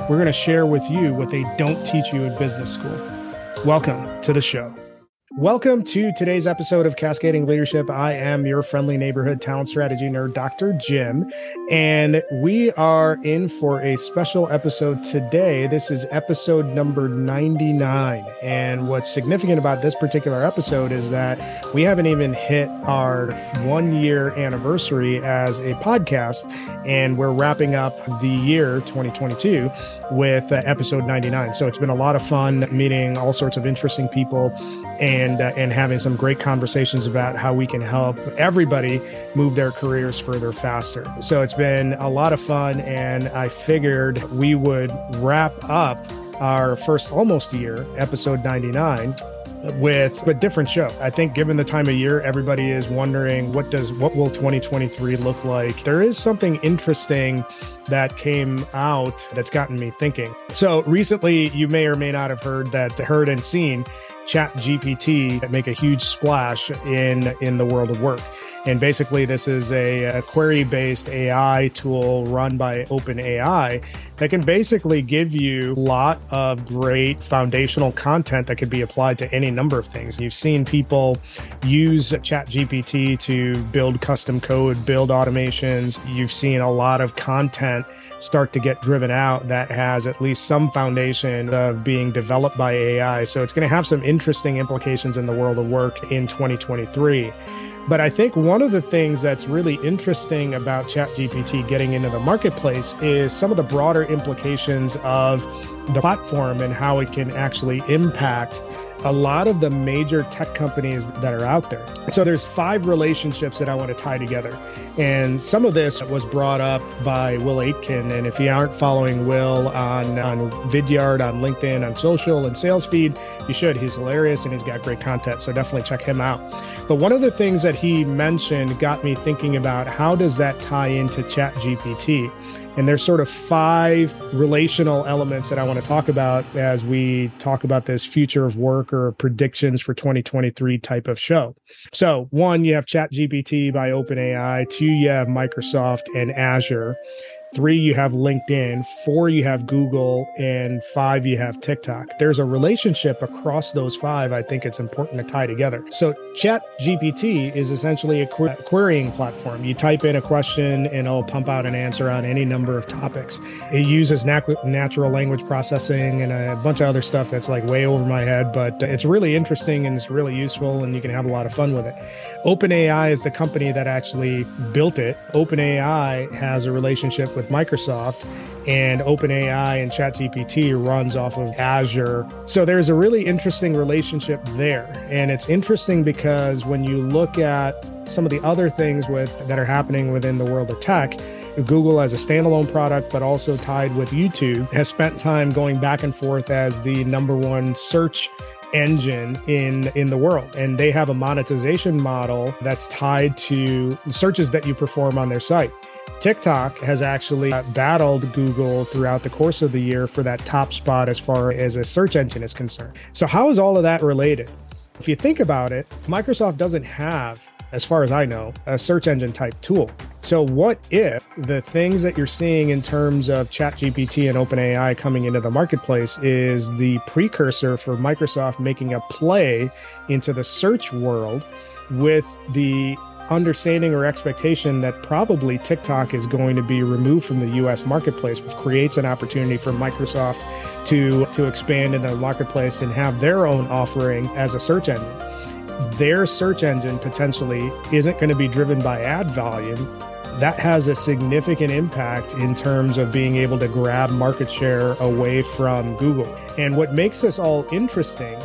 We're going to share with you what they don't teach you in business school. Welcome to the show. Welcome to today's episode of Cascading Leadership. I am your friendly neighborhood talent strategy nerd, Dr. Jim, and we are in for a special episode today. This is episode number 99. And what's significant about this particular episode is that we haven't even hit our one year anniversary as a podcast, and we're wrapping up the year 2022 with uh, episode 99. So it's been a lot of fun meeting all sorts of interesting people and uh, and having some great conversations about how we can help everybody move their careers further faster. So it's been a lot of fun and I figured we would wrap up our first almost year, episode 99 with a different show. I think given the time of year, everybody is wondering what does what will 2023 look like. There is something interesting that came out that's gotten me thinking. So recently, you may or may not have heard that heard and seen chat gpt that make a huge splash in in the world of work. And basically this is a, a query based ai tool run by openai that can basically give you a lot of great foundational content that could be applied to any number of things. You've seen people use chat gpt to build custom code build automations. You've seen a lot of content start to get driven out that has at least some foundation of being developed by AI. So it's going to have some interesting implications in the world of work in 2023. But I think one of the things that's really interesting about ChatGPT getting into the marketplace is some of the broader implications of the platform and how it can actually impact a lot of the major tech companies that are out there. So there's five relationships that I want to tie together. And some of this was brought up by Will Aitken. And if you aren't following Will on, on Vidyard, on LinkedIn, on social and sales feed, you should. He's hilarious and he's got great content. So definitely check him out. But one of the things that he mentioned got me thinking about how does that tie into Chat GPT? And there's sort of five relational elements that I want to talk about as we talk about this future of work or predictions for 2023 type of show. So, one, you have ChatGPT by OpenAI, two, you have Microsoft and Azure. Three, you have LinkedIn. Four, you have Google. And five, you have TikTok. There's a relationship across those five. I think it's important to tie together. So, Chat GPT is essentially a qu- querying platform. You type in a question and it'll pump out an answer on any number of topics. It uses nat- natural language processing and a bunch of other stuff that's like way over my head, but uh, it's really interesting and it's really useful and you can have a lot of fun with it. OpenAI is the company that actually built it. OpenAI has a relationship with Microsoft and OpenAI and ChatGPT runs off of Azure. So there's a really interesting relationship there. And it's interesting because when you look at some of the other things with that are happening within the world of tech, Google as a standalone product, but also tied with YouTube, has spent time going back and forth as the number one search engine in in the world and they have a monetization model that's tied to searches that you perform on their site TikTok has actually uh, battled Google throughout the course of the year for that top spot as far as a search engine is concerned. So, how is all of that related? If you think about it, Microsoft doesn't have, as far as I know, a search engine type tool. So, what if the things that you're seeing in terms of ChatGPT and OpenAI coming into the marketplace is the precursor for Microsoft making a play into the search world with the understanding or expectation that probably TikTok is going to be removed from the US marketplace, which creates an opportunity for Microsoft to, to expand in the marketplace and have their own offering as a search engine. Their search engine potentially isn't going to be driven by ad volume. That has a significant impact in terms of being able to grab market share away from Google. And what makes this all interesting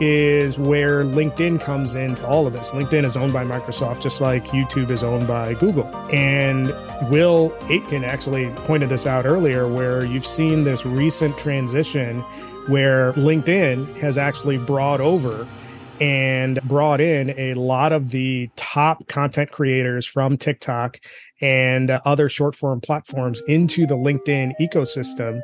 is where LinkedIn comes into all of this. LinkedIn is owned by Microsoft, just like YouTube is owned by Google. And Will Aitken actually pointed this out earlier, where you've seen this recent transition where LinkedIn has actually brought over and brought in a lot of the top content creators from TikTok and other short form platforms into the LinkedIn ecosystem.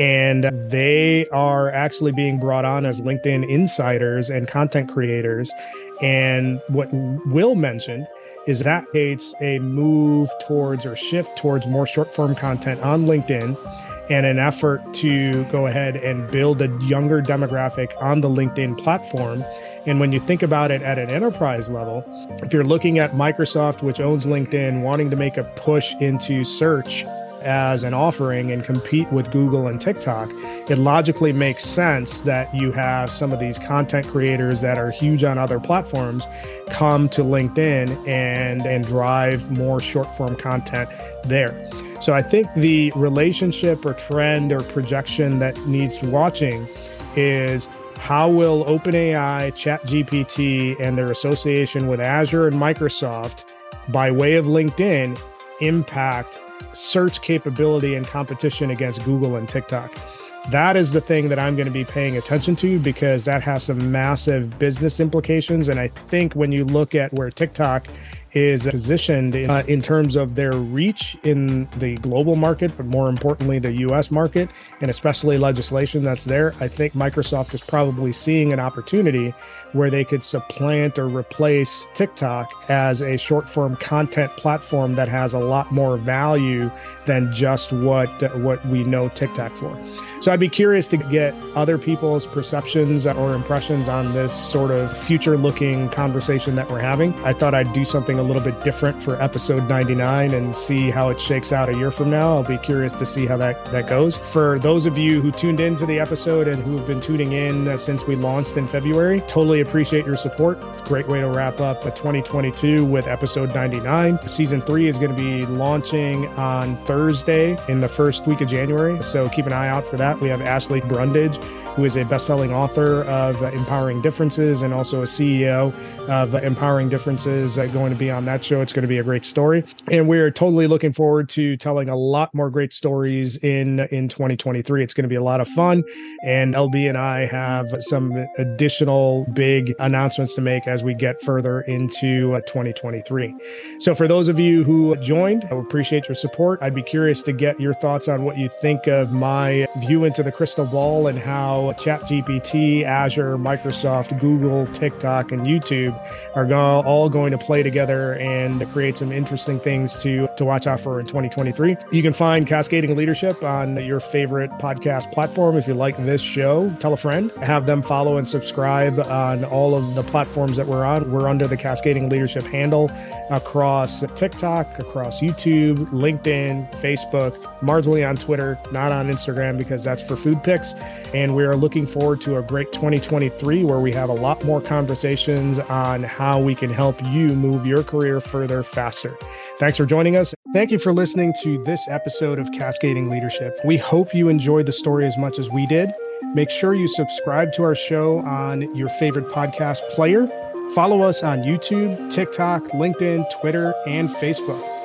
And they are actually being brought on as LinkedIn insiders and content creators. And what Will mentioned is that it's a move towards or shift towards more short form content on LinkedIn and an effort to go ahead and build a younger demographic on the LinkedIn platform. And when you think about it at an enterprise level, if you're looking at Microsoft, which owns LinkedIn, wanting to make a push into search as an offering and compete with Google and TikTok, it logically makes sense that you have some of these content creators that are huge on other platforms come to LinkedIn and and drive more short form content there. So I think the relationship or trend or projection that needs watching is how will OpenAI, ChatGPT, and their association with Azure and Microsoft by way of LinkedIn impact search capability and competition against Google and TikTok. That is the thing that I'm going to be paying attention to because that has some massive business implications. And I think when you look at where TikTok is positioned in, uh, in, terms of their reach in the global market, but more importantly, the US market, and especially legislation that's there. I think Microsoft is probably seeing an opportunity where they could supplant or replace TikTok as a short form content platform that has a lot more value than just what, what we know TikTok for. So I'd be curious to get other people's perceptions or impressions on this sort of future looking conversation that we're having. I thought I'd do something a little bit different for episode 99 and see how it shakes out a year from now. I'll be curious to see how that, that goes. For those of you who tuned into the episode and who have been tuning in uh, since we launched in February, totally appreciate your support. Great way to wrap up 2022 with episode 99. Season three is going to be launching on Thursday in the first week of January. So keep an eye out for that. We have Ashley Brundage, who is a best-selling author of Empowering Differences and also a CEO of Empowering Differences, uh, going to be on that show. It's going to be a great story, and we're totally looking forward to telling a lot more great stories in in 2023. It's going to be a lot of fun, and LB and I have some additional big announcements to make as we get further into uh, 2023. So, for those of you who joined, I appreciate your support. I'd be curious to get your thoughts on what you think of my view into the crystal ball and how ChatGPT, Azure, Microsoft, Google, TikTok, and YouTube are all going to play together and create some interesting things to, to watch out for in 2023. You can find Cascading Leadership on your favorite podcast platform. If you like this show, tell a friend, have them follow and subscribe on all of the platforms that we're on. We're under the Cascading Leadership handle across TikTok, across YouTube, LinkedIn, Facebook, marginally on Twitter, not on Instagram because that's for food pics. And we're looking forward to a great 2023 where we have a lot more conversations on how we can help you move your career further faster. Thanks for joining us. Thank you for listening to this episode of Cascading Leadership. We hope you enjoyed the story as much as we did. Make sure you subscribe to our show on your favorite podcast player. Follow us on YouTube, TikTok, LinkedIn, Twitter, and Facebook.